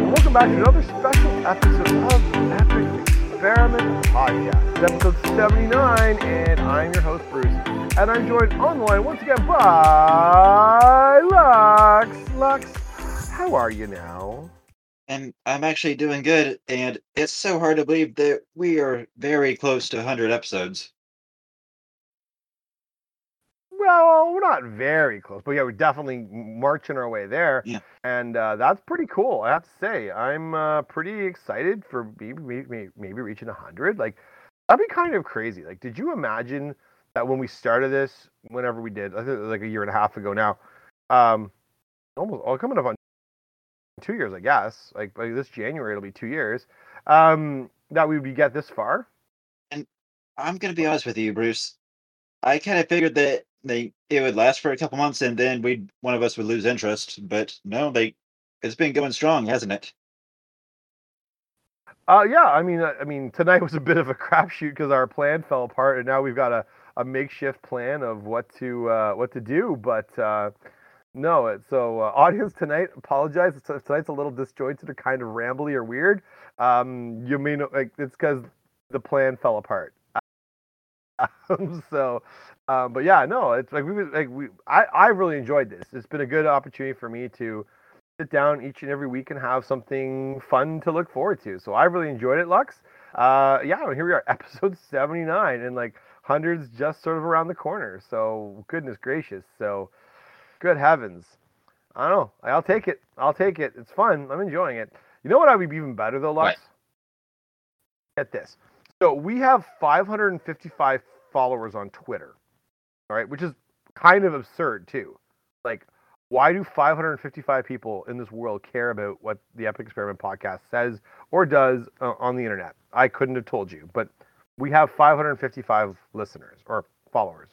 welcome back to another special episode of the Epic Experiment Podcast, episode 79, and I'm your host, Bruce. And I'm joined online once again by Lux. Lux, how are you now? And I'm actually doing good, and it's so hard to believe that we are very close to 100 episodes. Well, we're not very close, but yeah, we're definitely marching our way there. Yeah. And uh, that's pretty cool, I have to say. I'm uh, pretty excited for maybe, maybe maybe reaching 100. Like, that'd be kind of crazy. Like, did you imagine that when we started this, whenever we did, I think like a year and a half ago now, um, almost all coming up on two years, I guess. Like by this January, it'll be two years. Um, that we would get this far. And I'm going to be honest with you, Bruce. I kind of figured that they it would last for a couple months and then we'd one of us would lose interest, but no, they it's been going strong, hasn't it? Uh, yeah, I mean, uh, I mean, tonight was a bit of a crapshoot because our plan fell apart, and now we've got a, a makeshift plan of what to uh, what to do. But uh, no, it, so uh, audience tonight, apologize. Tonight's a little disjointed or kind of rambly or weird. Um, you mean like it's because the plan fell apart. Um, so, um, but yeah, no, it's like we like we I I really enjoyed this. It's been a good opportunity for me to sit down each and every week and have something fun to look forward to. So I really enjoyed it, Lux. Uh, yeah, and here we are, episode 79, and like hundreds just sort of around the corner. So goodness gracious. So good heavens. I don't know. I'll take it. I'll take it. It's fun. I'm enjoying it. You know what I would be even better though, Lux? Get this. So we have 555 followers on Twitter. All right, which is kind of absurd too. Like, why do 555 people in this world care about what the Epic Experiment podcast says or does uh, on the internet? I couldn't have told you, but we have 555 listeners or followers.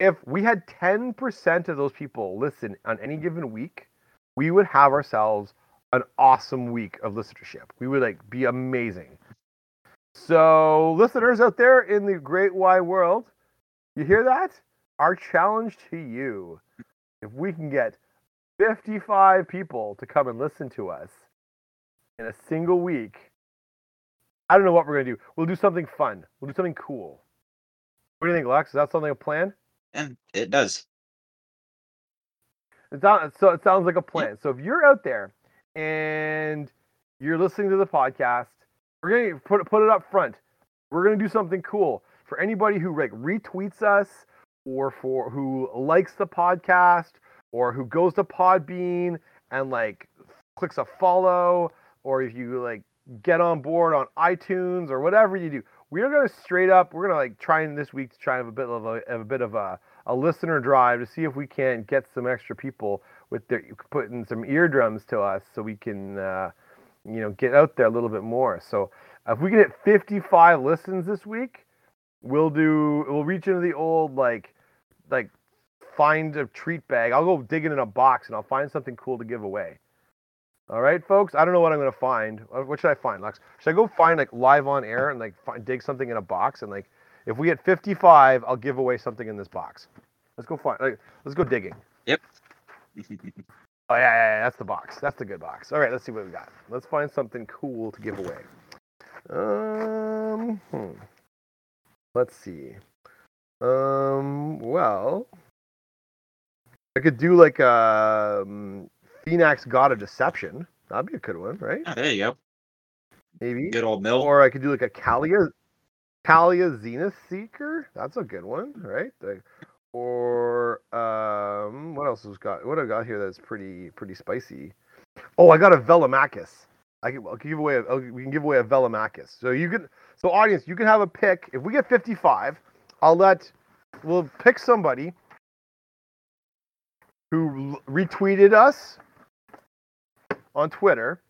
If we had 10% of those people listen on any given week, we would have ourselves an awesome week of listenership. We would like be amazing. So, listeners out there in the great wide world, you hear that? Our challenge to you if we can get 55 people to come and listen to us in a single week, I don't know what we're going to do. We'll do something fun. We'll do something cool. What do you think, Lex? Is that something a plan? And it does. It sounds, so it sounds like a plan. So if you're out there and you're listening to the podcast, we're gonna put put it up front. We're gonna do something cool for anybody who like retweets us or for who likes the podcast or who goes to Podbean and like clicks a follow or if you like get on board on iTunes or whatever you do. We're gonna straight up. We're gonna like try in this week to try and have a bit of a, have a bit of a, a listener drive to see if we can get some extra people with their putting some eardrums to us so we can uh, you know get out there a little bit more. So if we can hit 55 listens this week, we'll do we'll reach into the old like like find a treat bag. I'll go digging in a box and I'll find something cool to give away. All right, folks. I don't know what I'm gonna find. Uh, What should I find, Lux? Should I go find like live on air and like find, dig something in a box and like if we hit 55, I'll give away something in this box. Let's go find. Like, let's go digging. Yep. Oh yeah, yeah, yeah, that's the box. That's the good box. All right, let's see what we got. Let's find something cool to give away. Um, hmm. let's see. Um, well, I could do like a um, Phenax God of Deception. That'd be a good one, right? Ah, there you go. Maybe. Good old mill. Or I could do like a Kaalia, Kaalia Zenith Seeker. That's a good one, right? Like, or um, what else has got? What I got here that's pretty pretty spicy. Oh, I got a Velomachus. I can, I'll give away. A, we can give away a Velomachus. So you can. So audience, you can have a pick. If we get 55, I'll let. We'll pick somebody who retweeted us on Twitter.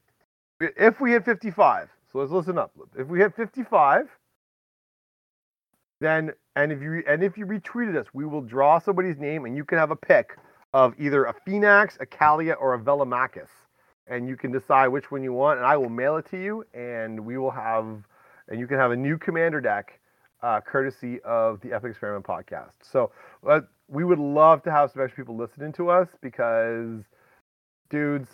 If we hit 55, so let's listen up. If we hit 55, then and if you and if you retweeted us, we will draw somebody's name, and you can have a pick of either a Phenax, a Kaalia, or a Velomachus, and you can decide which one you want, and I will mail it to you, and we will have, and you can have a new commander deck, uh, courtesy of the Epic Experiment podcast. So uh, we would love to have some extra people listening to us because, dudes,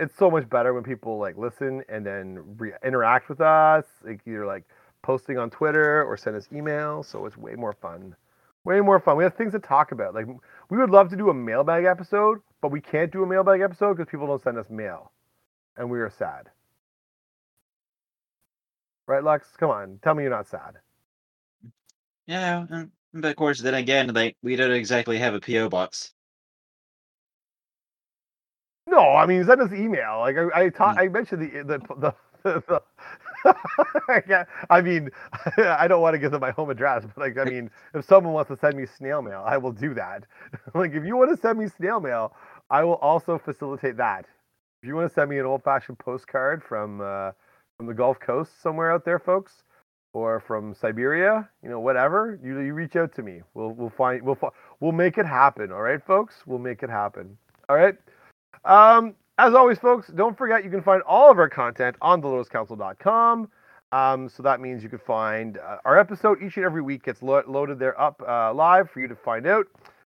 it's so much better when people like listen and then re- interact with us, like either like posting on Twitter or send us emails. So it's way more fun. Way more fun. We have things to talk about. Like we would love to do a mailbag episode, but we can't do a mailbag episode because people don't send us mail, and we are sad. Right, Lux? Come on, tell me you're not sad. Yeah, but of course, then again, like we don't exactly have a PO box. No, I mean send us email. Like I, I taught, Mm. I mentioned the the the. the, the I mean, I don't want to give them my home address, but like, I mean, if someone wants to send me snail mail, I will do that. like, if you want to send me snail mail, I will also facilitate that. If you want to send me an old-fashioned postcard from uh, from the Gulf Coast somewhere out there, folks, or from Siberia, you know, whatever, you you reach out to me. We'll we'll find we'll we'll make it happen. All right, folks, we'll make it happen. All right. Um, as always, folks, don't forget you can find all of our content on thelotuscouncil.com. Um, so that means you can find uh, our episode each and every week gets lo- loaded there up uh, live for you to find out.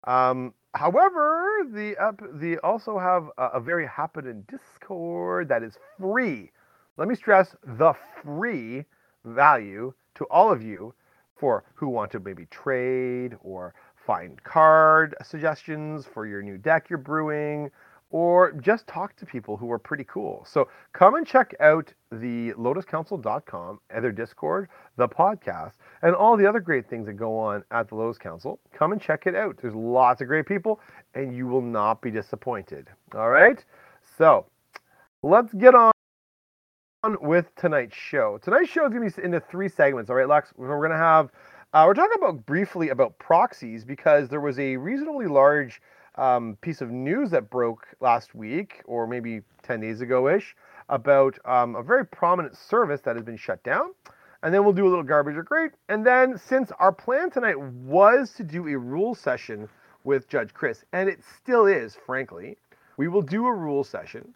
Um, however, the ep- the also have a, a very happening Discord that is free. Let me stress the free value to all of you for who want to maybe trade or find card suggestions for your new deck you're brewing or just talk to people who are pretty cool. So come and check out the lotuscouncil.com and their Discord, the podcast, and all the other great things that go on at the Lotus Council. Come and check it out. There's lots of great people and you will not be disappointed. All right? So let's get on with tonight's show. Tonight's show is going to be into three segments. All right, Lex? We're going to have, uh, we're talking about briefly about proxies because there was a reasonably large um, piece of news that broke last week, or maybe 10 days ago ish, about um, a very prominent service that has been shut down. And then we'll do a little garbage or great. And then, since our plan tonight was to do a rule session with Judge Chris, and it still is, frankly, we will do a rule session.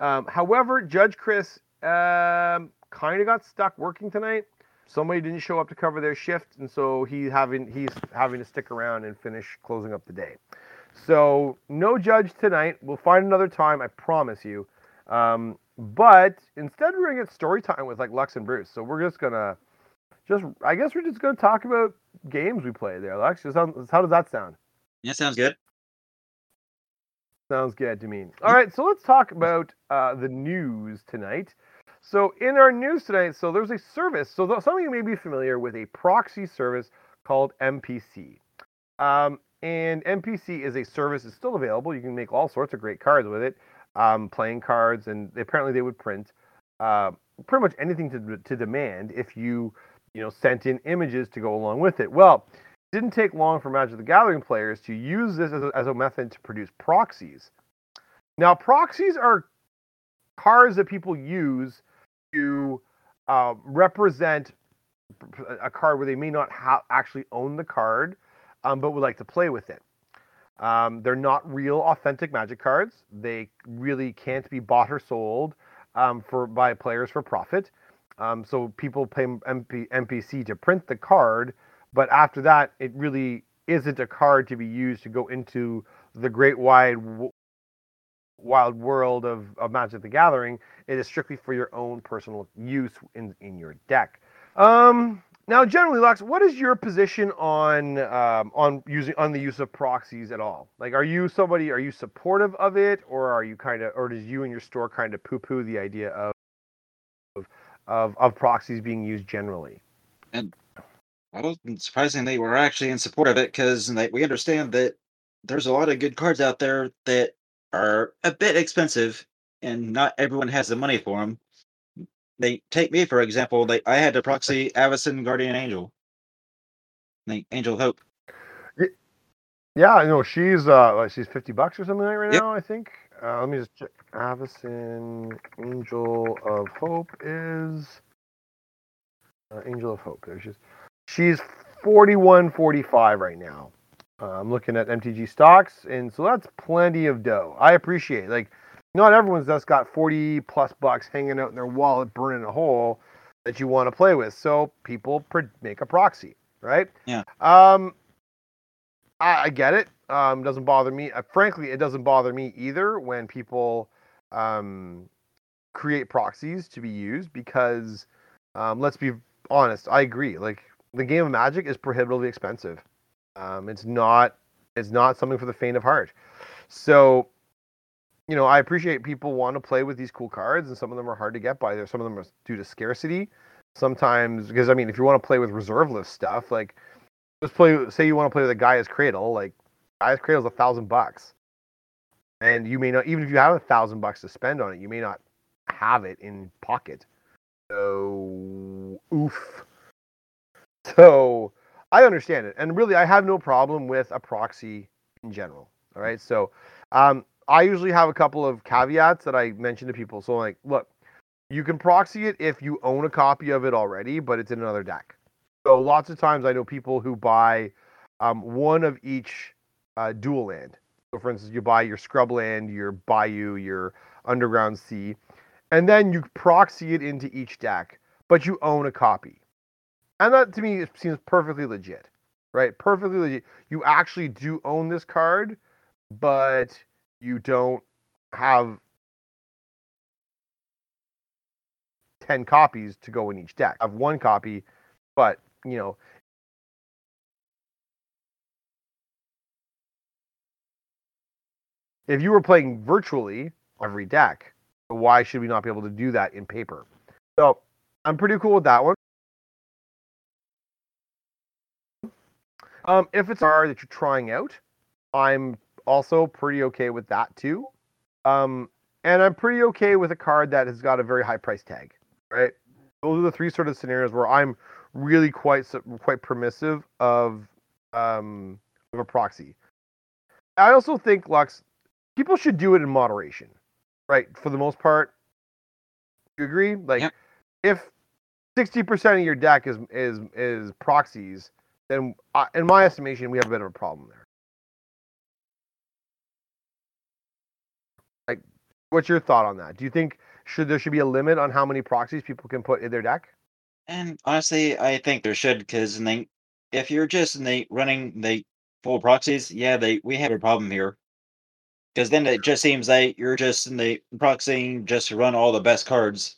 Um, however, Judge Chris um, kind of got stuck working tonight. Somebody didn't show up to cover their shift, and so he having he's having to stick around and finish closing up the day. So no judge tonight. We'll find another time. I promise you. Um, but instead, we're gonna get story time with like Lux and Bruce. So we're just gonna just I guess we're just gonna talk about games we play there. Lux, just how, how does that sound? Yeah, sounds good. Sounds good to me. All right, so let's talk about uh, the news tonight. So in our news tonight, so there's a service. So th- some of you may be familiar with a proxy service called MPC. Um, and MPC is a service that's still available. You can make all sorts of great cards with it, um, playing cards, and apparently they would print uh, pretty much anything to, to demand if you, you know, sent in images to go along with it. Well, it didn't take long for Magic the Gathering players to use this as a, as a method to produce proxies. Now, proxies are cards that people use to uh, represent a card where they may not ha- actually own the card, um, but would like to play with it. Um, they're not real authentic magic cards. They really can't be bought or sold um, for by players for profit. Um, so people pay MP, NPC to print the card, but after that, it really isn't a card to be used to go into the great wide w- wild world of, of Magic the Gathering. It is strictly for your own personal use in, in your deck. Um, now, generally, Lux, what is your position on um, on using on the use of proxies at all? Like, are you somebody? Are you supportive of it, or are you kind of, or does you and your store kind of poo-poo the idea of of of proxies being used generally? I don't surprisingly we're actually in support of it because we understand that there's a lot of good cards out there that are a bit expensive and not everyone has the money for them. They take me for example. Like I had to proxy Avacyn Guardian Angel, like Angel of Hope. Yeah, I know she's uh like she's fifty bucks or something like right Yep. now. I think. Uh, let me just check. Avacyn Angel of Hope is uh, Angel of Hope. There she's. She's forty one forty five right now. Uh, I'm looking at MTG stocks, and so that's plenty of dough. I appreciate it. like not everyone's just got forty plus bucks hanging out in their wallet, burning a hole that you want to play with. So people pr- make a proxy, right? Yeah. Um, I, I get it. Um, doesn't bother me. Uh, frankly, it doesn't bother me either when people um, create proxies to be used because um, let's be honest, I agree. Like the game of Magic is prohibitively expensive. Um, it's not it's not something for the faint of heart. So, you know, I appreciate people want to play with these cool cards, and some of them are hard to get by. There, some of them are due to scarcity. Sometimes, because I mean, if you want to play with reserve list stuff, like let's play. Say you want to play with a Gaea's Cradle, like Gaea's Cradle is a thousand bucks, and you may not even if you have a thousand bucks to spend on it, you may not have it in pocket. So, oof. So, I understand it, and really, I have no problem with a proxy in general. All right, so um, I usually have a couple of caveats that I mention to people. So, like, look, you can proxy it if you own a copy of it already, but it's in another deck. So, lots of times I know people who buy um, one of each uh, dual land. So, for instance, you buy your scrubland, your bayou, your underground sea and then you proxy it into each deck, but you own a copy. And that to me seems perfectly legit, right? Perfectly legit. You actually do own this card, but you don't have 10 copies to go in each deck. I have one copy, but, you know, if you were playing virtually every deck, why should we not be able to do that in paper? So I'm pretty cool with that one. Um, if it's card that you're trying out, I'm also pretty okay with that too. Um, and I'm pretty okay with a card that has got a very high price tag, right? Those are the three sort of scenarios where I'm really quite quite permissive of um, of a proxy. I also think Lux people should do it in moderation right? For the most part, you agree? Like, yep. if sixty percent of your deck is is is proxies, then uh, in my estimation, we have a bit of a problem there. Like, what's your thought on that? Do you think should there should be a limit on how many proxies people can put in their deck? And honestly, I think there should because they, if you're just they running the full proxies, yeah, they we have a problem here. Because then it just seems like you're just in the proxying just to run all the best cards.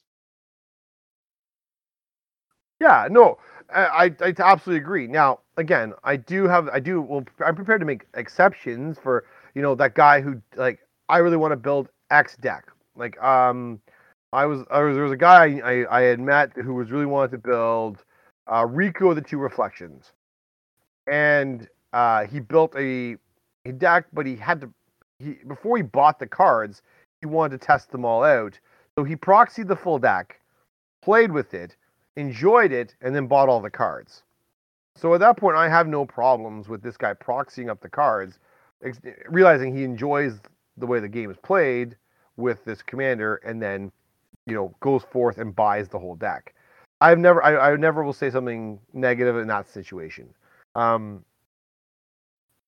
Yeah, no, I, I, I absolutely agree. Now, again, I do have, I do, well, I'm prepared to make exceptions for, you know, that guy who, like, I really want to build X deck. Like, um, I was, I was, there was a guy I, I had met who was really wanted to build uh, Riku the Two Reflections, and uh, he built a, a deck, but he had to he before he bought the cards, he wanted to test them all out. So he proxied the full deck, played with it, enjoyed it, and then bought all the cards. So at that point, I have no problems with this guy proxying up the cards, realizing he enjoys the way the game is played with this commander, and then you know goes forth and buys the whole deck. I've never, I, I never will say something negative in that situation. Um,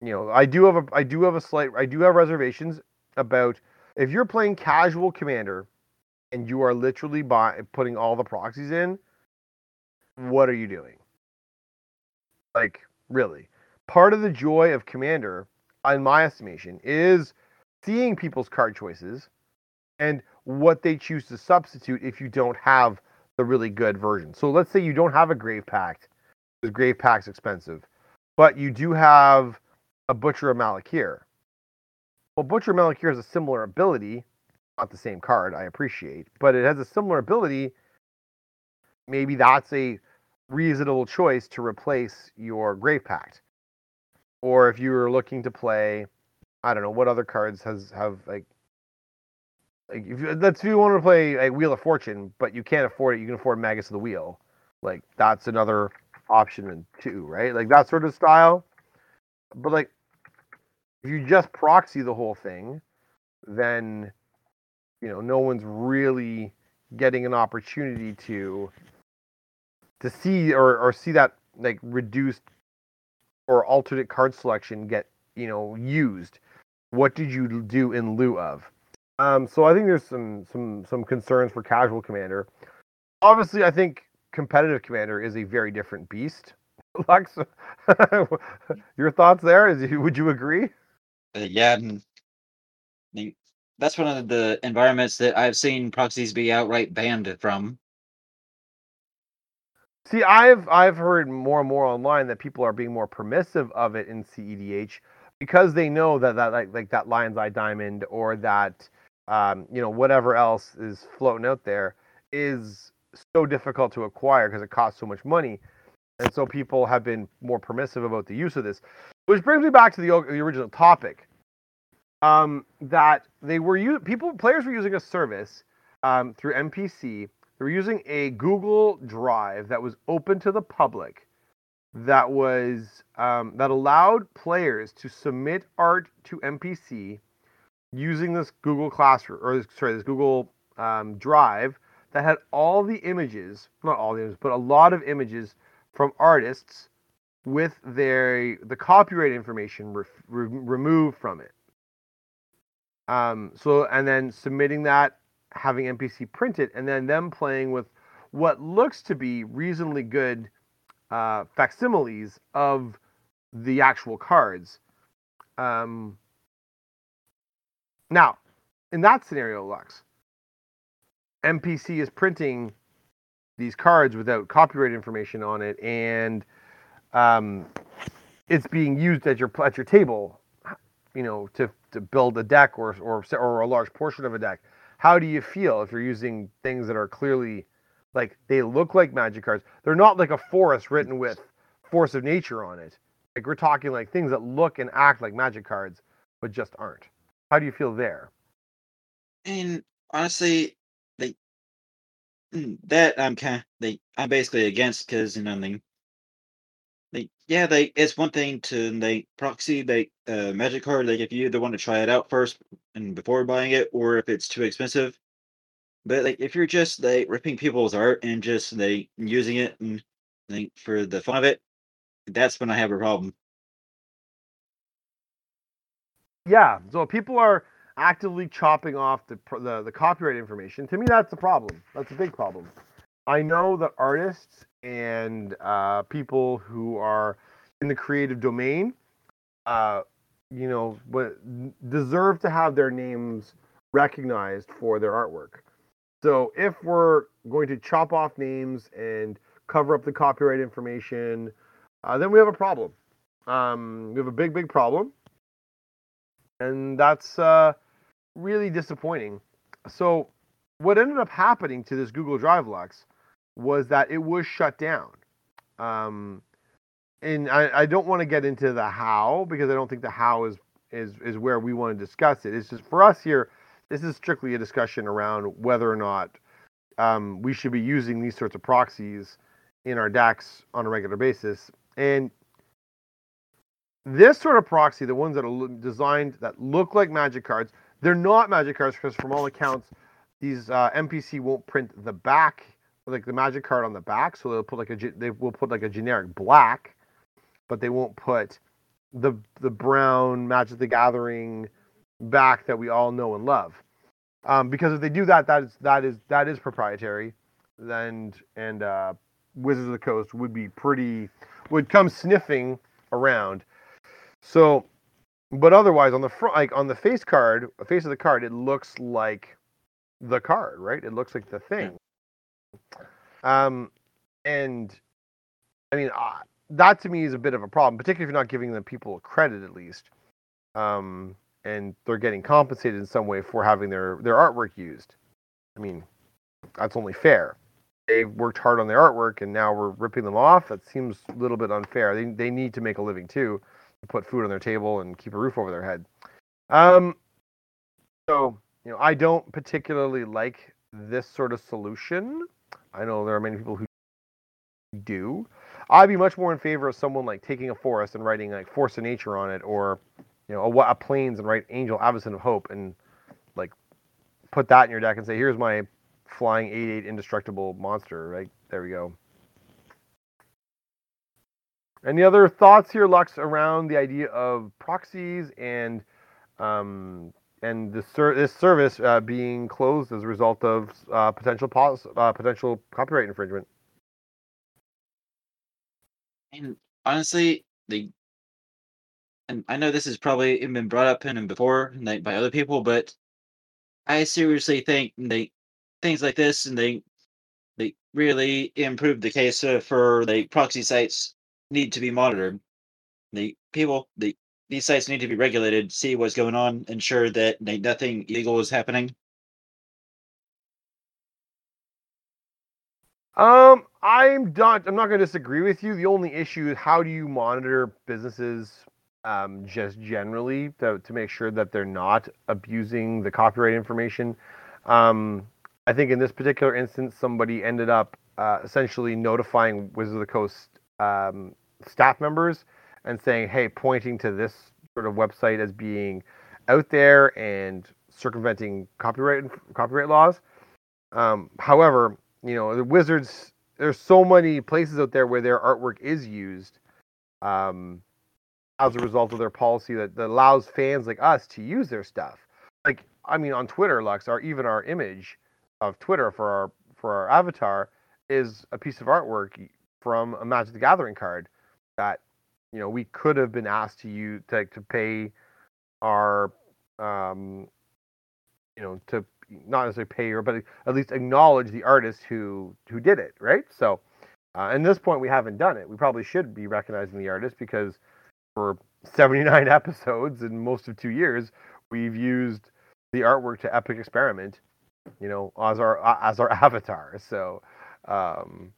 you know, I do have a I do have a slight I do have reservations about if you're playing casual commander and you are literally by putting all the proxies in, what are you doing? Like, really. Part of the joy of commander, in my estimation, is seeing people's card choices and what they choose to substitute if you don't have the really good version. So let's say you don't have a Grave Pact, because Grave Pact's expensive, but you do have a Butcher of Malakir. Well, Butcher of Malakir has a similar ability, not the same card, I appreciate, but it has a similar ability. Maybe that's a reasonable choice to replace your Grave Pact. Or if you were looking to play, I don't know, what other cards has have like like if you, that's if you want to play a Wheel of Fortune, but you can't afford it, you can afford Magus of the Wheel. Like that's another option too, right? Like that sort of style. But like if you just proxy the whole thing, then you know no one's really getting an opportunity to to see or, or see that like reduced or alternate card selection get you know used what did you do in lieu of um, so i think there's some some some concerns for casual commander. Obviously i think competitive commander is a very different beast. Lux your thoughts there? Is would you agree? Uh, yeah, I mean, that's one of the environments that I've seen proxies be outright banned from. See, I've I've heard more and more online that people are being more permissive of it in CEDH because they know that that like like that lion's eye diamond or that um, you know whatever else is floating out there is so difficult to acquire because it costs so much money, and so people have been more permissive about the use of this. Which brings me back to the, the original topic. Um, that they were u- people players were using a service um, through MPC. They were using a Google Drive that was open to the public, that was um, that allowed players to submit art to MPC using this Google Classroom or sorry this Google um, Drive that had all the images, not all the images, but a lot of images from artists with their the copyright information re- re- removed from it. Um, so and then submitting that, having MPC print it, and then them playing with what looks to be reasonably good uh, facsimiles of the actual cards. Um, now, in that scenario, Lux, MPC is printing these cards without copyright information on it, and um, it's being used at your at your table, you know, to to build a deck or or or a large portion of a deck. How do you feel if you're using things that are clearly like they look like magic cards? They're not like a forest written with force of nature on it. Like we're talking like things that look and act like magic cards, but just aren't. How do you feel there? And honestly, they mm, that I'm kind of they I'm basically against because you know they they yeah they it's one thing to they proxy they uh magic card like if you either want to try it out first and before buying it or if it's too expensive. But like if you're just like ripping people's art and just they using it and like for the fun of it, that's when I have a problem. Yeah. So people are actively chopping off the, the, the copyright information. To me, that's a problem. That's a big problem. I know that artists and uh, people who are in the creative domain, uh, you know, deserve to have their names recognized for their artwork. So if we're going to chop off names and cover up the copyright information, uh, then we have a problem. Um, we have a big, big problem and that's uh, really disappointing. So, what ended up happening to this Google Drive Lux was that it was shut down. Um, and I, I don't want to get into the how because I don't think the how is is is where we want to discuss it. It's just for us here. This is strictly a discussion around whether or not um, we should be using these sorts of proxies in our decks on a regular basis. And this sort of proxy, the ones that are designed that look like magic cards, they're not magic cards because from all accounts, these uh, MPC won't print the back, like the magic card on the back. So they'll put like a they will put like a generic black, but they won't put the the brown Magic the Gathering back that we all know and love. Um, because if they do that, that is that is that is proprietary, and and uh, Wizards of the Coast would be pretty would come sniffing around so, but otherwise, on the front, like on the face card, face of the card, it looks like the card, right? It looks like the thing. Um, and I mean, uh, that to me is a bit of a problem, particularly if you're not giving the people credit at least. Um, and they're getting compensated in some way for having their their artwork used. I mean, that's only fair. They worked hard on their artwork, and now we're ripping them off. That seems a little bit unfair. They they need to make a living too put food on their table and keep a roof over their head. Um, so, you know, I don't particularly like this sort of solution. I know there are many people who do. I'd be much more in favor of someone like taking a forest and writing like Force of Nature on it, or you know, a, a plains and write Angel Avacyn of Hope and like put that in your deck and say, here's my flying 8-8 indestructible monster. Right there we go. Any other thoughts here, Lux, around the idea of proxies and um, and this, ser- this service uh, being closed as a result of uh, potential pos- uh, potential copyright infringement? And honestly, the and I know this has probably been brought up in and before like, by other people, but I seriously think they things like this and they they really improve the case uh, for the proxy sites need to be monitored. The people the these sites need to be regulated, see what's going on, ensure that nothing illegal is happening. Um, I'm not. I'm not going to disagree with you. The only issue is how do you monitor businesses, um, just generally to to make sure that they're not abusing the copyright information. Um, I think in this particular instance, somebody ended up uh, essentially notifying Wizards of the Coast um, staff members and saying, "Hey, pointing to this sort of website as being out there and circumventing copyright copyright laws." Um, however, you know the Wizards. There's so many places out there where their artwork is used um, as a result of their policy that, that allows fans like us to use their stuff. Like, I mean, on Twitter, Lux, or even our image of Twitter for our for our avatar is a piece of artwork from a Magic the Gathering card that you know we could have been asked to use to, to pay our um, you know to not necessarily pay her, but at least acknowledge the artist who who did it, right? So, uh, at this point, we haven't done it. We probably should be recognizing the artist because for 79 episodes and most of two years, we've used the artwork to Epic Experiment, you know, as our as our avatar. So, um,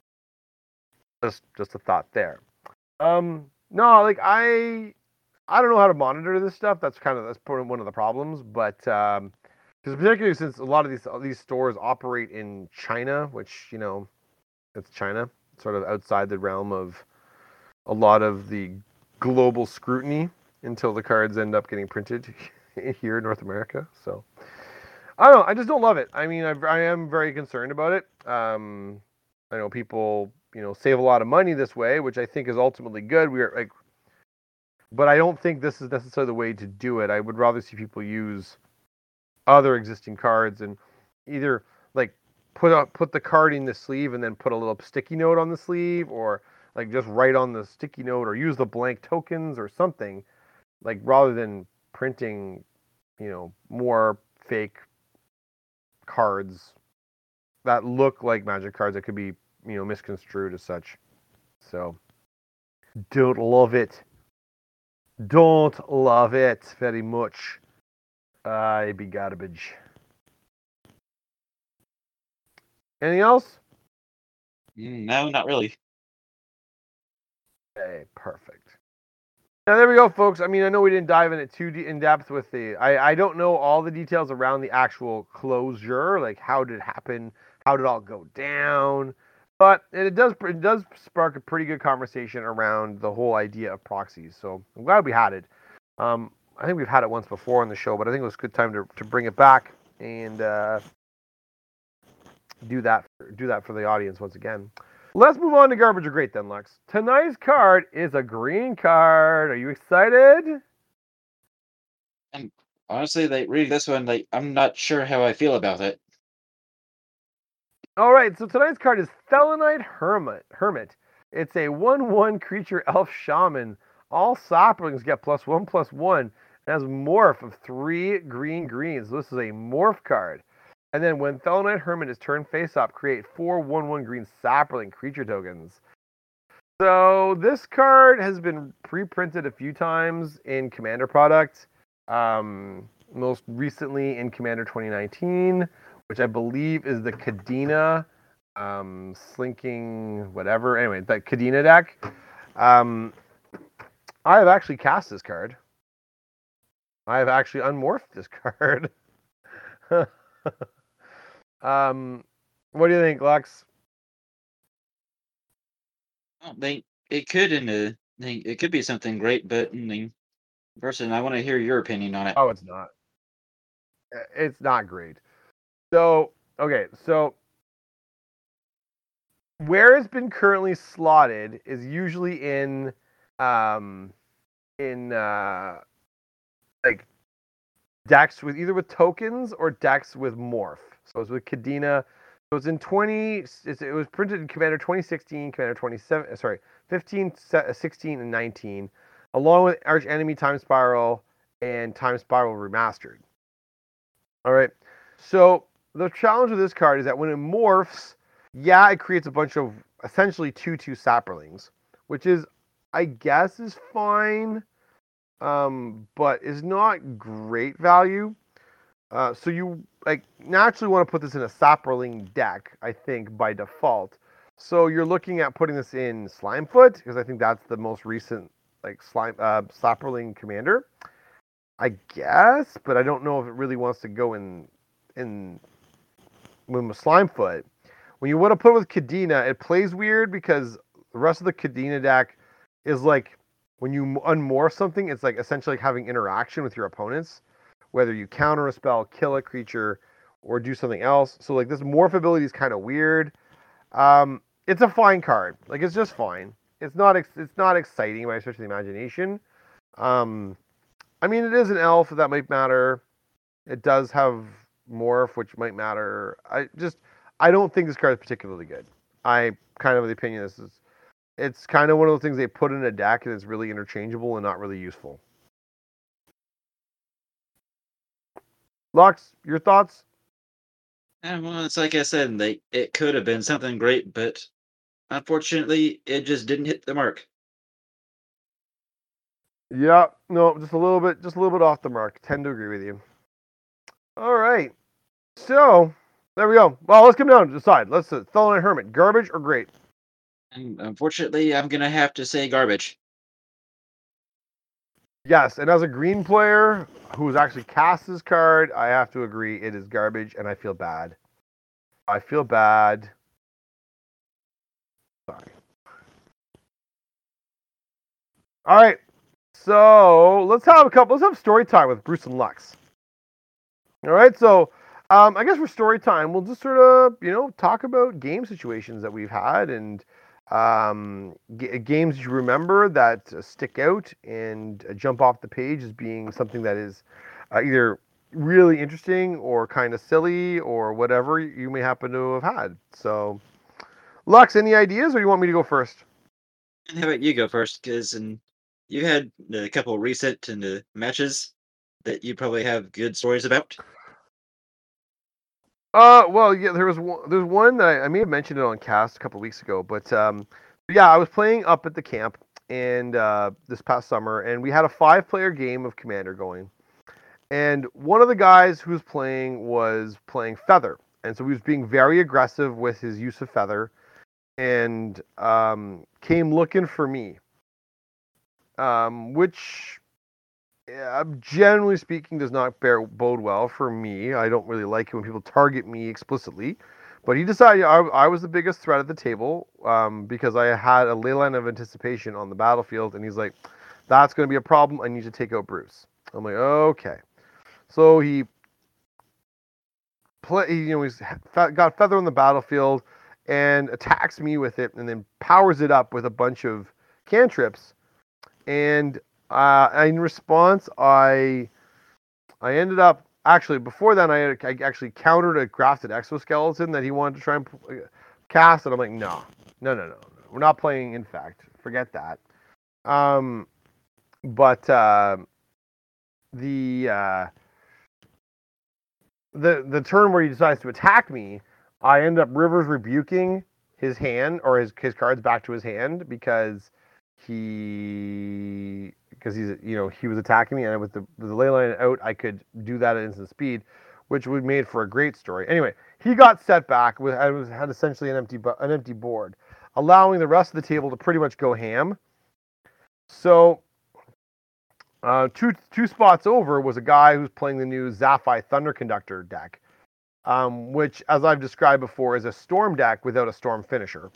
just just a thought there. Um, no, like I I don't know how to monitor this stuff. That's kind of that's one of the problems, but um, because particularly since a lot of these these stores operate in China, which you know, it's China, sort of outside the realm of a lot of the global scrutiny until the cards end up getting printed here in North America. So I don't know. I just don't love it. I mean, I, I am very concerned about it. Um, I know people, you know, save a lot of money this way, which I think is ultimately good. We are like, but I don't think this is necessarily the way to do it. I would rather see people use other existing cards and either like put a, put the card in the sleeve and then put a little sticky note on the sleeve or like just write on the sticky note or use the blank tokens or something like rather than printing you know more fake cards that look like magic cards that could be you know misconstrued as such so don't love it don't love it very much I be garbage. Anything else? Mm, no, not really. Okay, perfect. Now there we go, folks. I mean, I know we didn't dive in it too in depth with the. I I don't know all the details around the actual closure, like how did it happen, how did it all go down, but it does it does spark a pretty good conversation around the whole idea of proxies. So I'm glad we had it. Um, I think we've had it once before on the show, but I think it was a good time to, to bring it back and uh, do that do that for the audience once again. Let's move on to garbage or great then, Lex. Tonight's card is a green card. Are you excited? And honestly, like reading this one, like I'm not sure how I feel about it. All right, so tonight's card is Thelonite Hermit. Hermit. It's a one-one creature elf shaman. All saplings get plus one plus one it has morph of three green greens. So This is a morph card. And then when Thelonite Hermit is turned face up, create four 1 1 green sapling creature tokens. So this card has been pre-printed a few times in Commander product. Um, most recently in Commander 2019, which I believe is the Kadena um, slinking whatever. Anyway, that Kadena deck. Um, I have actually cast this card. I have actually unmorphed this card. um, what do you think, Lux? I think it could in a it could be something great, but person, I want to hear your opinion on it. Oh, it's not. It's not great. So okay, so where it's been currently slotted is usually in um in uh like decks with either with tokens or decks with morph. So it's with Kadena. So it's in 20. It's, it was printed in Commander 2016, Commander 27. Uh, sorry, 15, uh, 16, and 19, along with Arch Enemy Time Spiral and Time Spiral Remastered. All right. So the challenge with this card is that when it morphs, yeah, it creates a bunch of essentially two two saprolings, which is, I guess, is fine, um, but is not great value. Uh, so you like naturally want to put this in a saproling deck, I think by default. So you're looking at putting this in Slimefoot because I think that's the most recent like slime uh, saproling commander. I guess, but I don't know if it really wants to go in in with Slimefoot. When you want to put it with Kadena, it plays weird because the rest of the Kadena deck is like when you unmorph something, it's like essentially like having interaction with your opponents, whether you counter a spell, kill a creature, or do something else. So like this morph ability is kind of weird. Um, it's a fine card. Like it's just fine. It's not ex- it's not exciting by stretch of the imagination. Um, I mean, it is an elf. That might matter. It does have morph, which might matter. I just I don't think this card is particularly good. I kind of have the opinion this is it's kind of one of those things they put in a deck and it's really interchangeable and not really useful. Lux, your thoughts? And well, it's like I said, they it could have been something great, but unfortunately, it just didn't hit the mark. Yeah, no, just a little bit, just a little bit off the mark. Tend to agree with you. All right, so there we go. Well, let's come down to decide. Let's uh, Thelonite Hermit, garbage or great? And unfortunately, I'm gonna have to say garbage. Yes, and as a green player who's actually cast this card, I have to agree it is garbage, and I feel bad. I feel bad. Sorry. All right, so let's have a couple. Let's have story time with Bruce and Lux. All right, so um, I guess for story time, we'll just sort of you know talk about game situations that we've had and um, g- games you remember that uh, stick out and uh, jump off the page as being something that is uh, either really interesting or kind of silly or whatever you may happen to have had. So, Lux, any ideas, or you want me to go first? And how about you go first? Because and you had a couple recent and uh, matches that you probably have good stories about. Uh, well, yeah, there was one, there's one that I, I may have mentioned it on cast a couple weeks ago, but um, yeah, I was playing up at the camp and uh, this past summer, and we had a five-player game of Commander going, and one of the guys who was playing was playing Feather, and so he was being very aggressive with his use of Feather, and um, came looking for me, um, which generally speaking, does not bear bode well for me. I don't really like it when people target me explicitly. But he decided I, I was the biggest threat at the table um, because I had a leyline of anticipation on the battlefield, and he's like, "That's going to be a problem. I need to take out Bruce." I'm like, "Okay." So he play, you know, he's got feather on the battlefield and attacks me with it, and then powers it up with a bunch of cantrips, and uh, in response, I I ended up actually before then I, I actually countered a grafted exoskeleton that he wanted to try and uh, cast, and I'm like, no, no, no, no. we're not playing. In fact, forget that. Um, but uh, the uh, the the turn where he decides to attack me, I end up rivers rebuking his hand or his his cards back to his hand because he because he's you know he was attacking me and with the with the ley line out I could do that at instant speed, which would made for a great story. Anyway, he got set back with I was had essentially an empty an empty board, allowing the rest of the table to pretty much go ham. So. Uh, two two spots over was a guy who's playing the new Zaffai Thunder Conductor deck, um, which, as I've described before, is a storm deck without a storm finisher.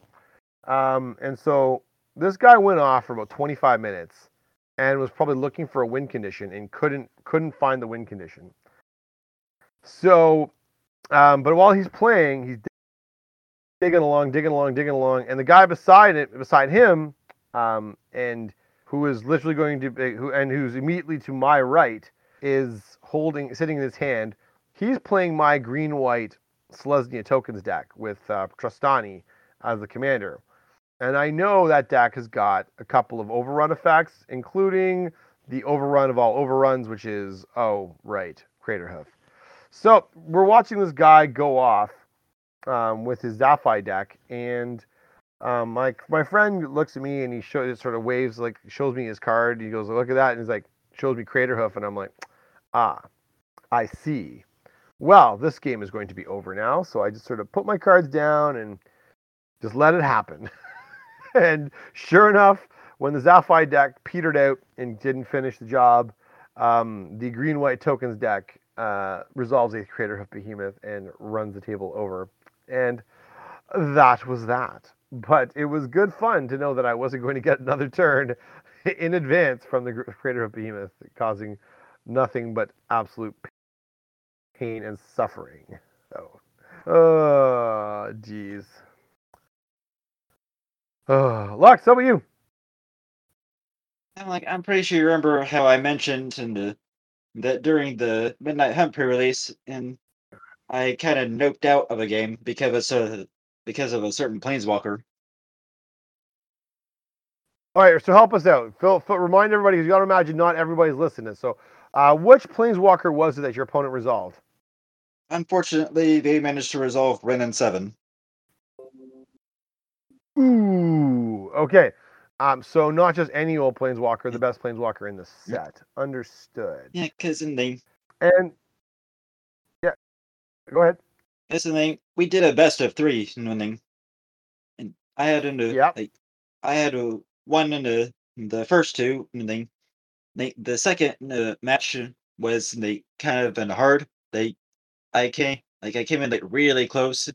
Um, and so this guy went off for about 25 minutes, and was probably looking for a win condition and couldn't couldn't find the win condition. So, um, but while he's playing, he's digging along, digging along, digging along, and the guy beside it, beside him, um, and who is literally going to be, who and who's immediately to my right is holding, sitting in his hand. He's playing my green white Selesnya tokens deck with uh, as the commander. And I know that deck has got a couple of overrun effects, including the overrun of all overruns, which is, oh, right, Craterhoof. So we're watching this guy go off um, with his Zaffai deck, and um, my my friend looks at me and he sort of waves like shows me his card. He goes, "Look at that," and he's like, shows me Craterhoof, and I'm like, "Ah, I see." Well, this game is going to be over now, so I just sort of put my cards down and just let it happen. and sure enough, when the Zaffai deck petered out and didn't finish the job, um, the green white tokens deck uh, resolves a of Behemoth and runs the table over. And that was that. But it was good fun to know that I wasn't going to get another turn in advance from the creator of Behemoth, causing nothing but absolute pain and suffering. So, oh, jeez. Oh, Lux, how about you? I'm like, I'm pretty sure you remember how I mentioned in the that during the Midnight Hunt pre-release, and I kind of noped out of a game because of a, because of a certain planeswalker. All right, so help us out. Phil, Phil remind everybody because you got to imagine not everybody's listening. So, uh, which planeswalker was it that your opponent resolved? Unfortunately, they managed to resolve Wrenn and Seven. Ooh, okay. Um, so not just any old planeswalker, the best planeswalker in the set. Understood. Yeah, because in the And yeah, go ahead. that's the thing. We did a best of three winning, and I had in the Yep. like, I had a one in the the first two, and then the the second uh, match was the kind of in hard. They I came like I came in like really close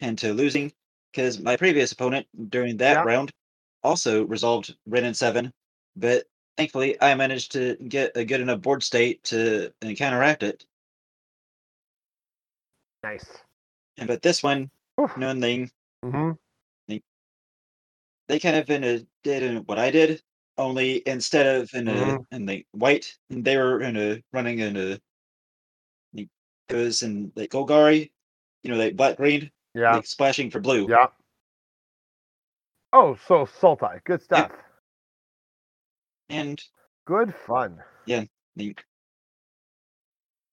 into losing because my previous opponent during that Yeah. round also resolved Wrenn and Seven, but thankfully I managed to get a good enough board state to counteract it. Nice. And but this one, Oof. knowing they Mm-hmm. they kind of in a did in what I did, only instead of in a Mhm. in the white, they were in a running in a it was in like Golgari, you know, like black green, Yeah. like splashing for blue. Yeah. Oh, so Sultai. Good stuff. And Good fun. Yeah.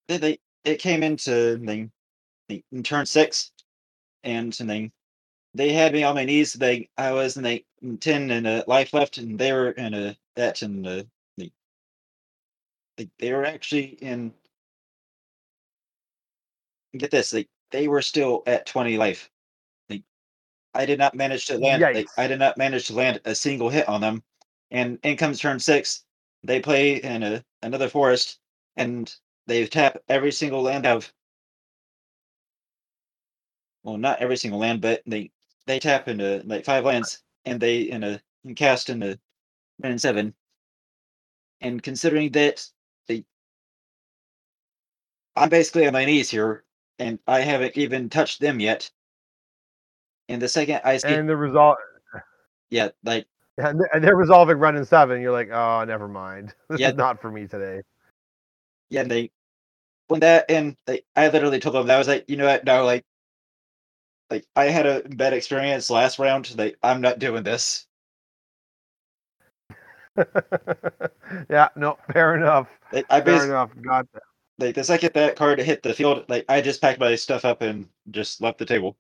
they, they it came into the, the in turn six, and then they had me on my knees. They I was in the ten and a life left, and they were in a that and the, the they, they were actually in. Get this, they they were still at twenty life. Like I did not manage to land. Like, I did not manage to land a single hit on them. And in comes turn six, they play in a another forest, and they tap every single land of. Well, not every single land, but they they tap into like five lands, and they in a and cast into Wrenn and seven. And considering that they, I'm basically on my knees here, and I haven't even touched them yet. And the second I see, And the result, yeah, like and they're- and they're resolving Wrenn and Seven. You're like, oh, never mind. This Yeah. is not for me today. yeah, and they when that and like I literally told them that I was like, you know what, no, like, like I had a bad experience last round. Like I'm not doing this. yeah, no, fair enough. Like, I Fair enough. Got that. Like the second that card hit the field, like I just packed my stuff up and just left the table.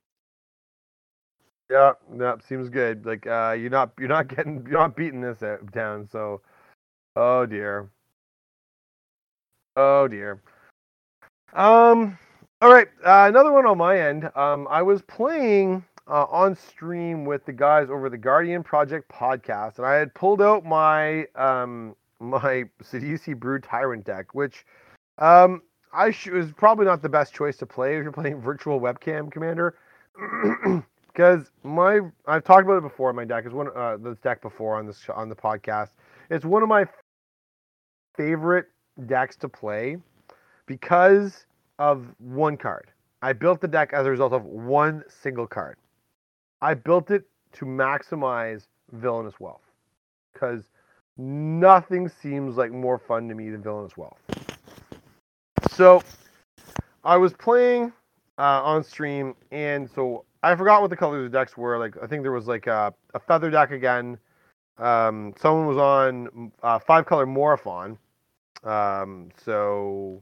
Yeah, that seems good. Like uh, you're not you're not getting you're not beating this down. So, oh dear. Oh dear. Um. All right. Uh, another one on my end. Um, I was playing uh, on stream with the guys over the Guardian Project podcast, and I had pulled out my um my Sidisi Brood Tyrant deck, which um I sh- was probably not the best choice to play if you're playing Virtual Webcam Commander. because my I've talked about it before. My deck is one uh, this deck before on this on the podcast. It's one of my favorite decks to play because of one card. I built the deck as a result of one single card. I built it to maximize villainous wealth because nothing seems like more fun to me than villainous wealth. So I was playing uh, on stream, and so I forgot what the colors of the decks were. Like I think there was like a, a feather deck again. Um, someone was on uh, five color Morophon. Um, so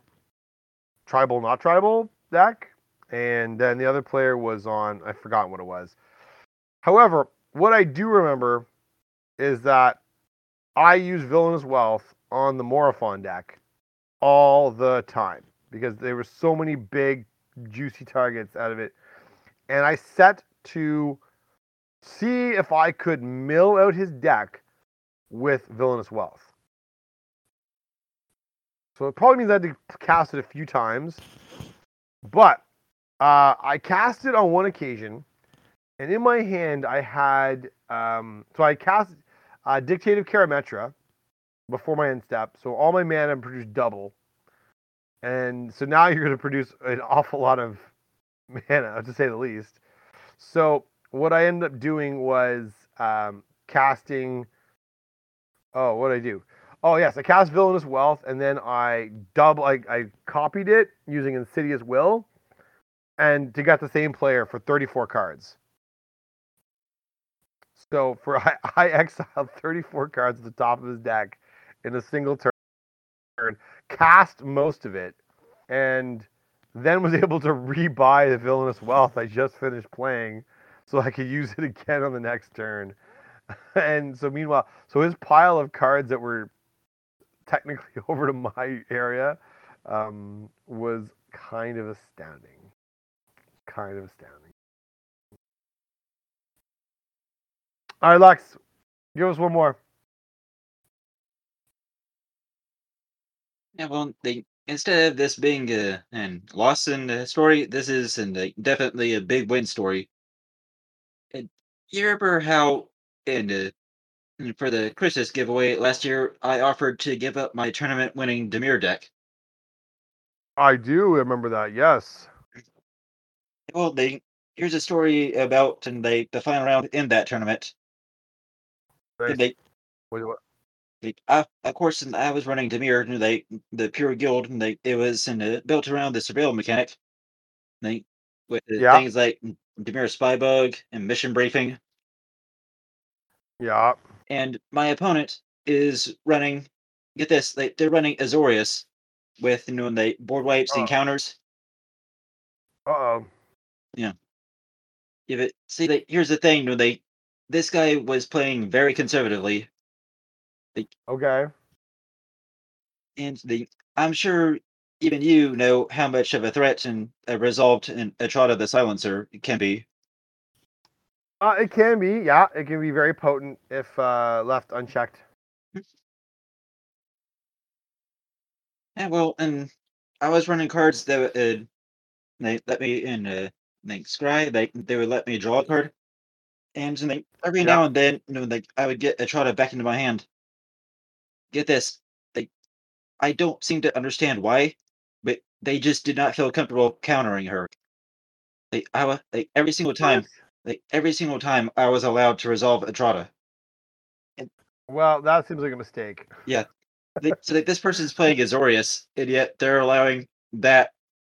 tribal not tribal deck, and then the other player was on I forgot what it was. However, what I do remember is that I use Villainous Wealth on the Morophon deck all the time because there were so many big juicy targets out of it, and I set to see if I could mill out his deck with Villainous Wealth. So it probably means I had to cast it a few times. But uh, I cast it on one occasion, and in my hand I had um, so I cast uh, Dictate of Karametra before my end step, so all my mana produced double, and so now you're going to produce an awful lot of mana, to say the least. So what I ended up doing was um, casting. Oh, what did I do? Oh yes, I cast Villainous Wealth, and then I double. I, I copied it using Insidious Will, and to get the same player for 34 cards. So for I, I exiled 34 cards at the top of his deck in a single turn, cast most of it, and then was able to rebuy the Villainous Wealth I just finished playing, so I could use it again on the next turn. And so meanwhile, so his pile of cards that were technically over to my area um, was kind of astounding. Kind of astounding. All right, Lux, give us one more. Yeah, well, they instead of this being a an loss in the story, this is an, a, definitely a big win story. And you remember how in uh, and for the Christmas giveaway last year, I offered to give up my tournament winning Dimir deck. I do remember that. Yes. Well, they here's a story about and they the final round in that tournament. Right. They, Wait, what? I, of course, I was running Dimir, and they the pure guild, and they it was in uh, built around the surveil mechanic. They with uh, Yeah. things like Dimir Spybug and Mission Briefing. Yeah. and my opponent is running. Get this, they they're running Azorius with you know they board wipes Oh. and counters. Uh oh. Give it. See, they, here's the thing. You know, they this guy was playing very conservatively, Okay. and the I'm sure even you know how much of a threat and a resolved and a shot of the Silencer can be. Uh, it can be. Yeah, it can be very potent if uh, left unchecked. Yeah, well, and I was running cards that uh, they let me in uh, like scry. They they would let me draw a card, and they, every Yeah. now and then, you know, like I would get Etrata back into my hand. Get this, they, I don't seem to understand why, but they just did not feel comfortable countering her. They, I wa- like every single time, like every single time, I was allowed to resolve Etrata. Well, that seems like a mistake. They, so like this person's playing Azorius, and yet they're allowing that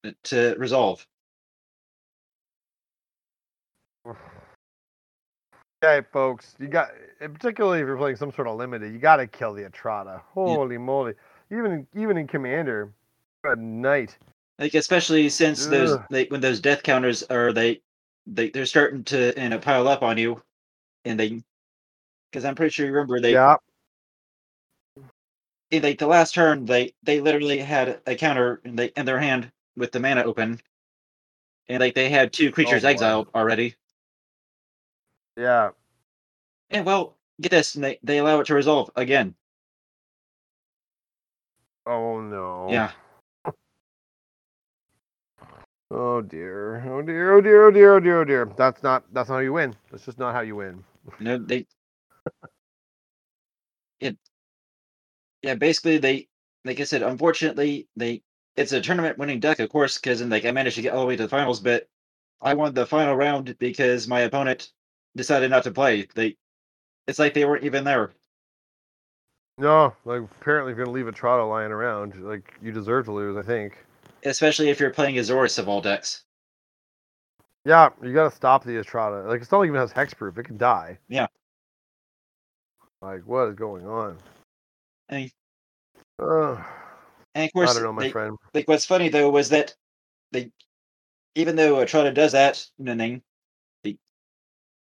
uh, to resolve. Okay, folks, you got, particularly if you're playing some sort of limited, you got to kill the Etrata. Holy moly! Even even in Commander, good night. like especially since those like when those death counters are they they they're starting to you know pile up on you and they because i'm pretty sure you remember they yeah. in like the last turn they they literally had a counter in, they, in their hand with the mana open and like they had two oh, creatures boy. exiled already Yeah. and well get this and they, they allow it to resolve again Oh no. yeah Oh dear. Oh dear. Oh dear. Oh dear. Oh dear. Oh dear. That's not. That's not how you win. That's just not how you win. know they it yeah basically they like i said unfortunately they it's a tournament winning deck of course because like i managed to get all the way to the finals but i won the final round because my opponent decided not to play they it's like they weren't even there No, like apparently if you're gonna leave a Etrata lying around, like you deserve to lose. I think. especially if you're playing Azorius of all decks Yeah, you gotta stop the Etrata. Like it's not even has hexproof. It can die. Yeah. Like what is going on? I mean, Ugh. And of course, I don't know, my they, friend. like what's funny though was that they, even though a Etrata does that, you know, thing,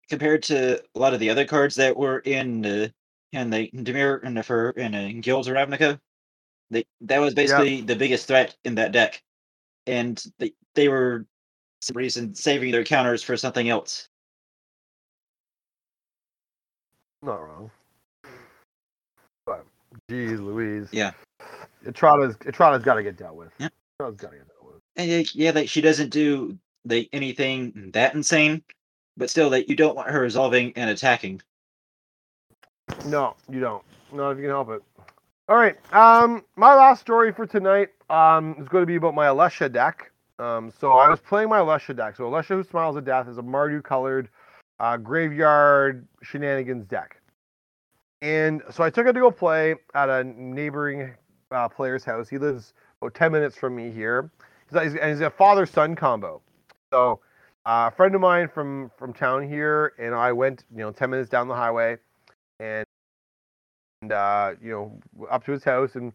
compared to a lot of the other cards that were in uh, in the Dimir and the for in uh, Guilds of Ravnica, they that was basically the biggest threat in that deck, and they they were for some reason saving their counters for something else. Not wrong. But geez, Louise. Yeah. Etrata's Etrata's got to get dealt with. Yeah. Etrata's got to get dealt with. And yeah, yeah, like she doesn't do like anything that insane, but still, that you don't want her resolving and attacking. No, you don't. Not if you can help it. All right. Um, my last story for tonight um is going to be about my Alesha deck. Um, so I was playing my Alesha deck. So Alesha Who Smiles at Death is a Mardu colored uh, graveyard shenanigans deck. And so I took it to go play at a neighboring uh, player's house. He lives about 10 minutes from me here. He's, and he's a father son combo. So uh, a friend of mine from, from town here and I went, you know, 10 minutes down the highway and, and uh, you know, up to his house and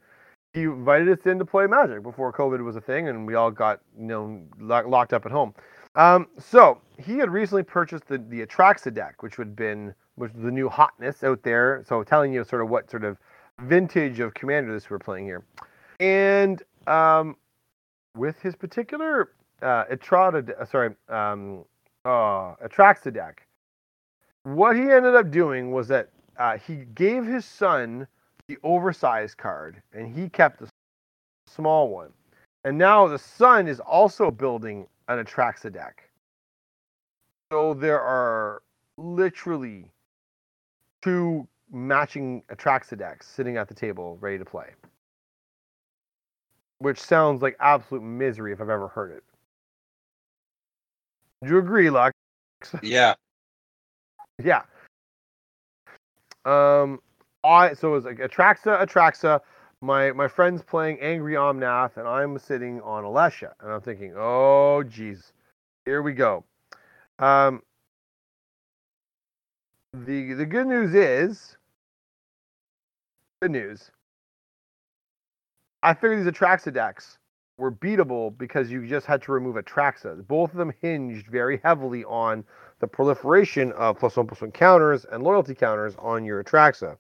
he invited us in to play Magic before COVID was a thing, and we all got you know lo- locked up at home. Um, so he had recently purchased the the Atraxa deck, which had been which was the new hotness out there. So telling you sort of what sort of vintage of commander this we're playing here, and um, with his particular uh, Etrata, de- uh, sorry, um, uh, Atraxa deck, what he ended up doing was that uh, he gave his son the oversized card and he kept the small one. And now the son is also building an Atraxa deck. So there are literally two matching Atraxa decks sitting at the table ready to play. Which sounds like absolute misery if I've ever heard it. Do you agree, Lux? Yeah. Yeah. Um, I so it was like Atraxa, Atraxa. My my friend's playing Angry Omnath, and I'm sitting on Alesha, and I'm thinking, oh geez, here we go. Um, the the good news is, good news. I figured these Atraxa decks were beatable because you just had to remove Atraxa. Both of them hinged very heavily on the proliferation of plus one plus one counters and loyalty counters on your Atraxa.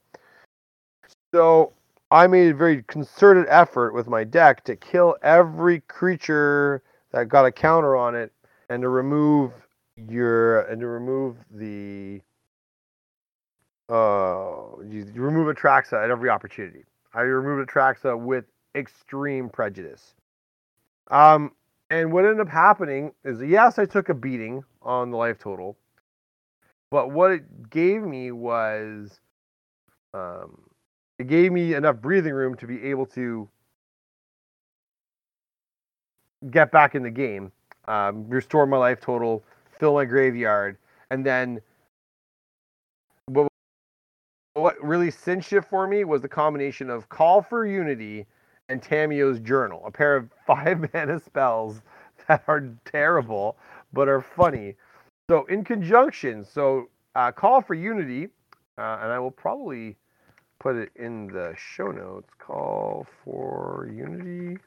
So I made a very concerted effort with my deck to kill every creature that got a counter on it and to remove your and to remove the uh you, remove Atraxa at every opportunity. I removed Atraxa with extreme prejudice. Um and what ended up happening is yes, I took a beating on the life total, but what it gave me was um it gave me enough breathing room to be able to get back in the game, um, restore my life total, fill my graveyard, and then what what really cinched it for me was the combination of Call for Unity and Tamiyo's Journal, a pair of five mana spells that are terrible but are funny. So in conjunction, so uh, Call for Unity, uh, and I will probably put it in the show notes. Call for Unity.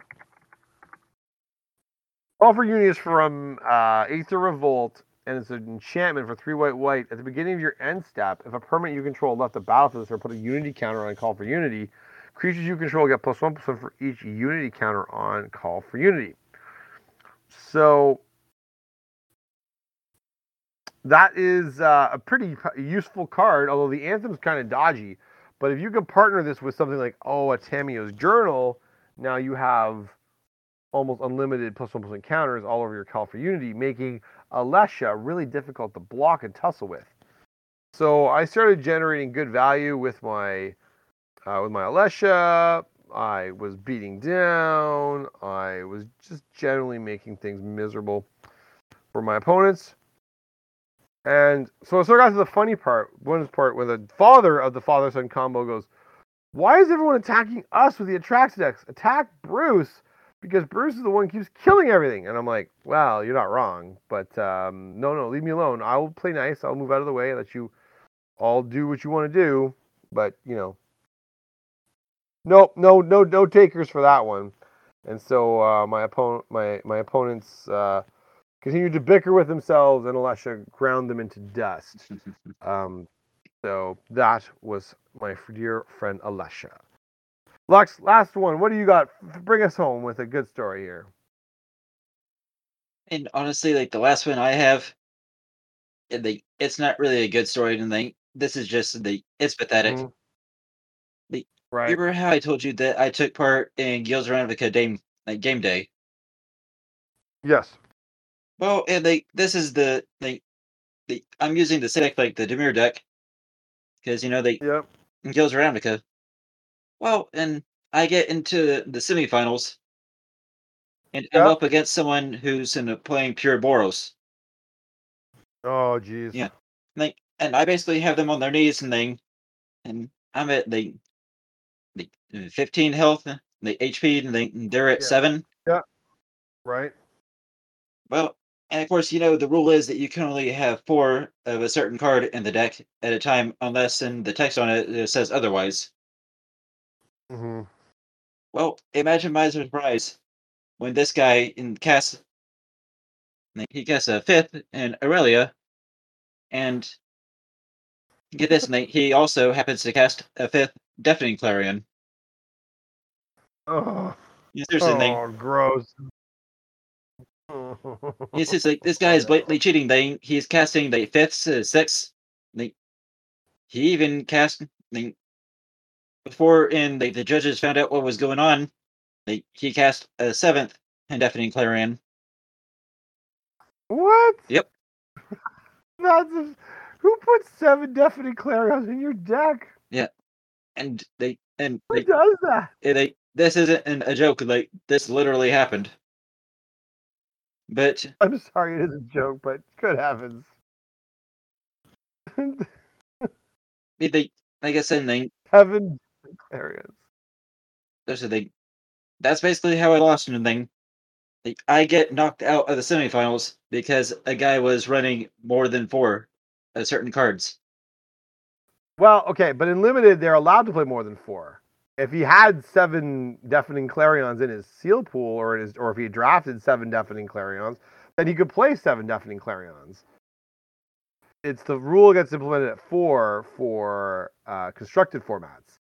Call for Unity is from uh, Aether Revolt, and it's an enchantment for three white white. At the beginning of your end step, if a permanent you control left the battlefield or put a Unity counter on Call for Unity, creatures you control get plus one plus one for each Unity counter on Call for Unity. So that is uh, a pretty useful card, although the anthem's kind of dodgy. But if you can partner this with something like, oh, a Tamiyo's Journal, now you have almost unlimited plus one plus one counters all over your Call for Unity, making Alesha really difficult to block and tussle with. So I started generating good value with my uh, with my Alesha. I was beating down. I was just generally making things miserable for my opponents. And so, I got to the funny part. One part where the father of the father son combo goes, "Why is everyone attacking us with the Atraxa decks? Attack Bruce because Bruce is the one who keeps killing everything." And I'm like, "Well, you're not wrong, but um, no, no, leave me alone. I will play nice. I'll move out of the way and let you all do what you want to do. But you know, Nope, no, no, no takers for that one. And so uh, my opponent, my my opponents uh, continued to bicker with themselves, and Alesha ground them into dust. um, so that was my dear friend Alesha. Lux, last one. What do you got? Bring us home with a good story here. And honestly, like the last one I have, and the it's not really a good story. And they this is just the it's pathetic. Mhm. The- Right. Remember how I told you that I took part in Guilds Ravnica game like game day? Yes. Well, and they this is the the, the I'm using the deck like the Dimir deck because you know they Yep. in Guilds Ravnica. Well, and I get into the semifinals, and I'm up against someone who's in playing pure Boros. Oh, jeez. Yeah. Like, and I basically have them on their knees and thing, and I'm at the the uh, 15 health, the HP, and they they're at Yeah. seven. Right. Well, and of course, you know the rule is that you can only have four of a certain card in the deck at a time, unless in the text on it, it says otherwise. hmm Well, imagine my surprise when this guy in cast he casts a fifth in Aurelia, and get this, Nate, he also happens to cast a fifth Deafening Clarion. Oh, Yeah, seriously, oh gross. It's just like this guy is blatantly cheating. They he's casting the fifths, uh, sixths. They, he even cast they, before in the, the judges found out what was going on. They, he cast a seventh and deafening clarion. What? Yep. That's a, who put seven deafening clarions in your deck? And they and Who they, does that? eh, they this isn't an, a joke. Like this literally happened. But I'm sorry, it is a joke, but good heavens. they, they like I said, they Seven clarions. there's a thing. That's basically how I lost in the thing. Like, I get knocked out of the semifinals because a guy was running more than four uh, certain cards. Well, okay, but in limited, they're allowed to play more than four. If he had seven deafening clarions in his seal pool, or in his, or if he drafted seven deafening clarions, then he could play seven deafening clarions. It's the rule gets implemented at four for uh, constructed formats.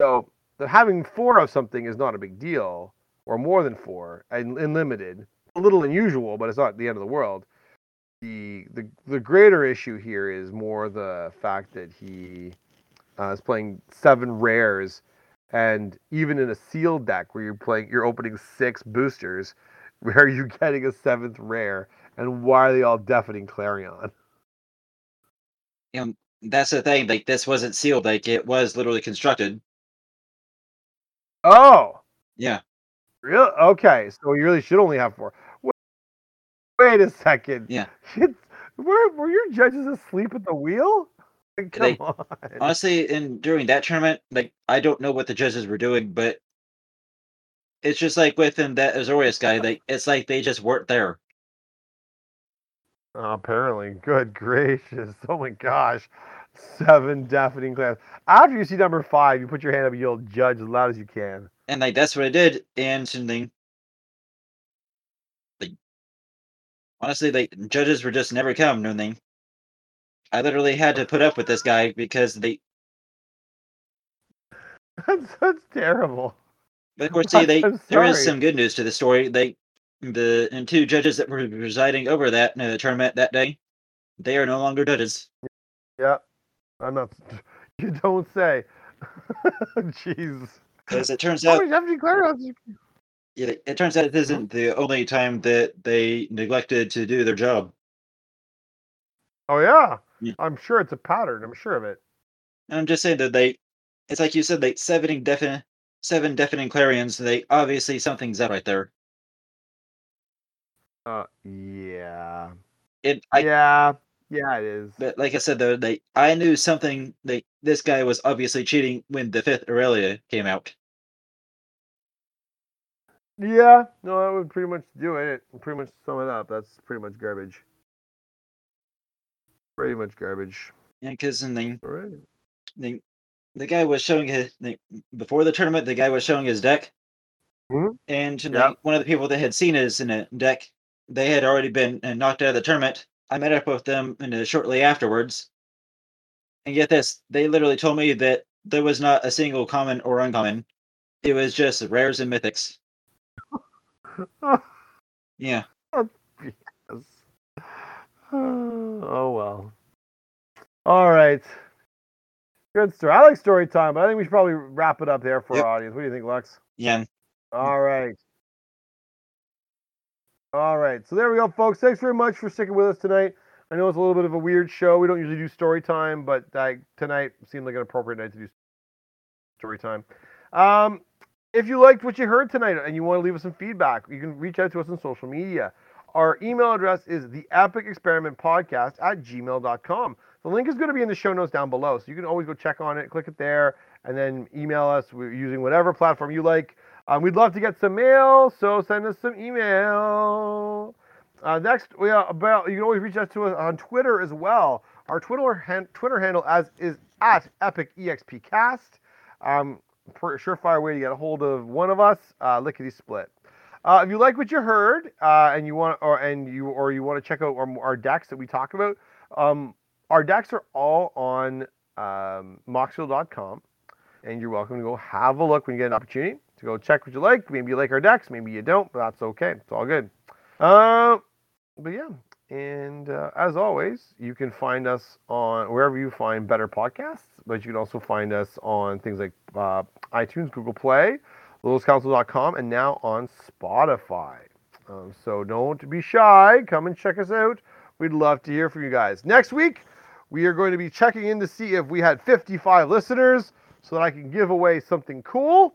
So having four of something is not a big deal, or more than four, and in limited. A little unusual, but it's not the end of the world the the the greater issue here is more the fact that he uh, is playing seven rares, and even in a sealed deck where you're playing, you're opening six boosters, where are you getting a seventh rare, and why are they all deafening Clarion? Know, that's the thing. Like this wasn't sealed. Like it was literally constructed. Oh, Yeah. really? Okay, so you really should only have four. Wait, a second. Yeah. Were were your judges asleep at the wheel? Come They- on. Honestly, in during that tournament, like I don't know what the judges were doing, but it's just like within that Azorius guy. Like it's like they just weren't there. Oh, apparently, good gracious! Oh my gosh, seven deafening class. After you see number five, you put your hand up, and you'll judge as loud as you can. and like that's what I did. And something like honestly, like judges were just never come. No thing. I literally had to put up with this guy because they. That's that's terrible. But of course, see, they there is some good news to the story. They the and two judges that were presiding over that uh, tournament that day, they are no longer judges. Yeah, I'm not. You don't say. Jeez. As it turns out, many deafening clarions? It, it turns out it isn't the only time that they neglected to do their job. Oh yeah. Yeah. I'm sure it's a pattern. I'm sure of it. And I'm just saying that they, it's like you said, they seven definite, seven definite clarions. They obviously something's up right there. Uh, yeah. It, I, yeah. Yeah, it is. but like I said though, they, I knew something. They, this guy was obviously cheating when the fifth Aurelia came out. Yeah. No, that would pretty much do it. Pretty much sum it up. That's pretty much garbage. Pretty much garbage. Yeah, because then they, All right. the guy was showing his the, before the tournament. The guy was showing his deck, Mhm. and tonight, one of the people that had seen his in a deck, they had already been uh, knocked out of the tournament. I met up with them and uh, shortly afterwards, and get this, they literally told me that there was not a single common or uncommon. It was just rares and mythics. Yeah. Yes. Oh well. All right. Good story. I like story time, but I think we should probably wrap it up there for Yep. our audience. What do you think, Lux? Yeah. All right. All right. So there we go, folks. Thanks very much for sticking with us tonight. I know it's a little bit of a weird show. We don't usually do story time, but uh, tonight seemed like an appropriate night to do story time. Um, if you liked what you heard tonight and you want to leave us some feedback, you can reach out to us on social media. Our email address is the epic experiment podcast at gmail.com. The link is going to be in the show notes down below. So you can always go check on it, click it there, and then email us using whatever platform you like. Um, we'd love to get some mail, so send us some email. Uh, next, we are about you can always reach out to us on Twitter as well. Our Twitter Twitter handle as is at epicexpcast. Um, per- surefire way to get a hold of one of us, uh, lickety split. Uh, if you like what you heard uh, and you want or and you or you want to check out our, our decks that we talk about, um, our decks are all on um, Moxfield.com, and you're welcome to go have a look when you get an opportunity to go check what you like. Maybe you like our decks, maybe you don't, but that's okay. It's all good. Uh, but yeah, and uh, as always, you can find us on wherever you find better podcasts, but you can also find us on things like uh, iTunes, Google Play, LotusCouncil.com, and now on Spotify. Um, so don't be shy. Come and check us out. We'd love to hear from you guys. Next week, we are going to be checking in to see if we had 55 listeners so that I can give away something cool.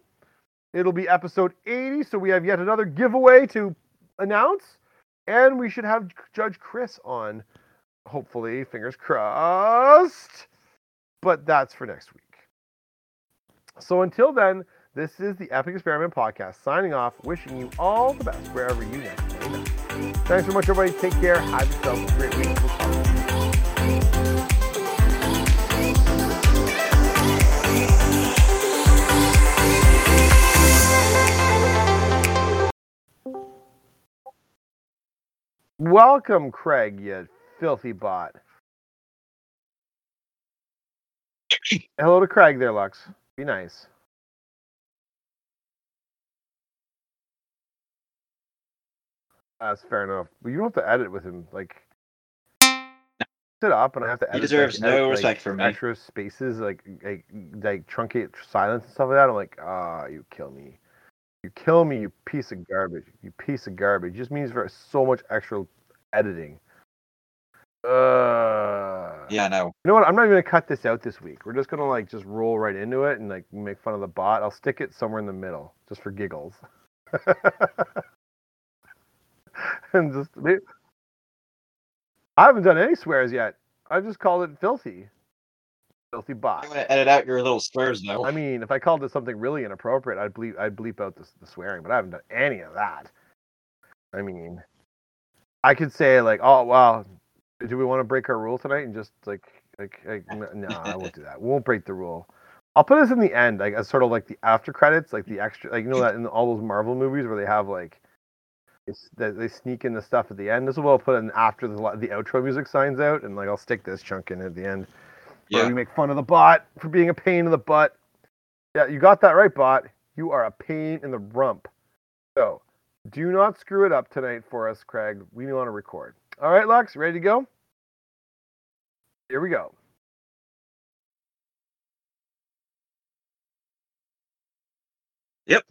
It'll be episode 80, so we have yet another giveaway to announce. And we should have Judge Chris on, hopefully, fingers crossed. But that's for next week. So until then, this is the Epic Experiment Podcast signing off, wishing you all the best wherever you next. Thanks so much, everybody. Take care. Have yourself a great week. We'll Welcome, Craig, you filthy bot. Hello to Craig there, Lux. Be nice. That's fair enough. But you don't have to edit with him. Like, sit up, and I have to edit. like, deserves no edit, like, respect from me. Extra spaces, like, like, like truncate silence and stuff like that. I'm like, ah, you kill me. You kill me, you piece of garbage. You piece of garbage. It just means for so much extra editing. Uh, Yeah, no. you know what? I'm not even gonna cut this out this week. We're just gonna like just roll right into it and like make fun of the bot. I'll stick it somewhere in the middle just for giggles. and just I haven't done any swears yet. I've just called it filthy. Filthy bot. I'm gonna edit out your little swears though. I mean, if I called it something really inappropriate, I'd bleep I'd bleep out the, the swearing, but I haven't done any of that. I mean, I could say like, "Oh, wow, do we want to break our rule tonight?" and just like, like, like no, I won't do that. We won't break the rule. I'll put this in the end, like as sort of like the after credits, like the extra, like you know that in all those Marvel movies where they have like, it's that they sneak in the stuff at the end. This is what I'll put in after the the outro music signs out, and like I'll stick this chunk in at the end. Yeah. we make fun of the bot for being a pain in the butt. Yeah, you got that right, bot. You are a pain in the rump. So, do not screw it up tonight for us, Craig. We want to record. All right, Lux, ready to go? Here we go. Yep.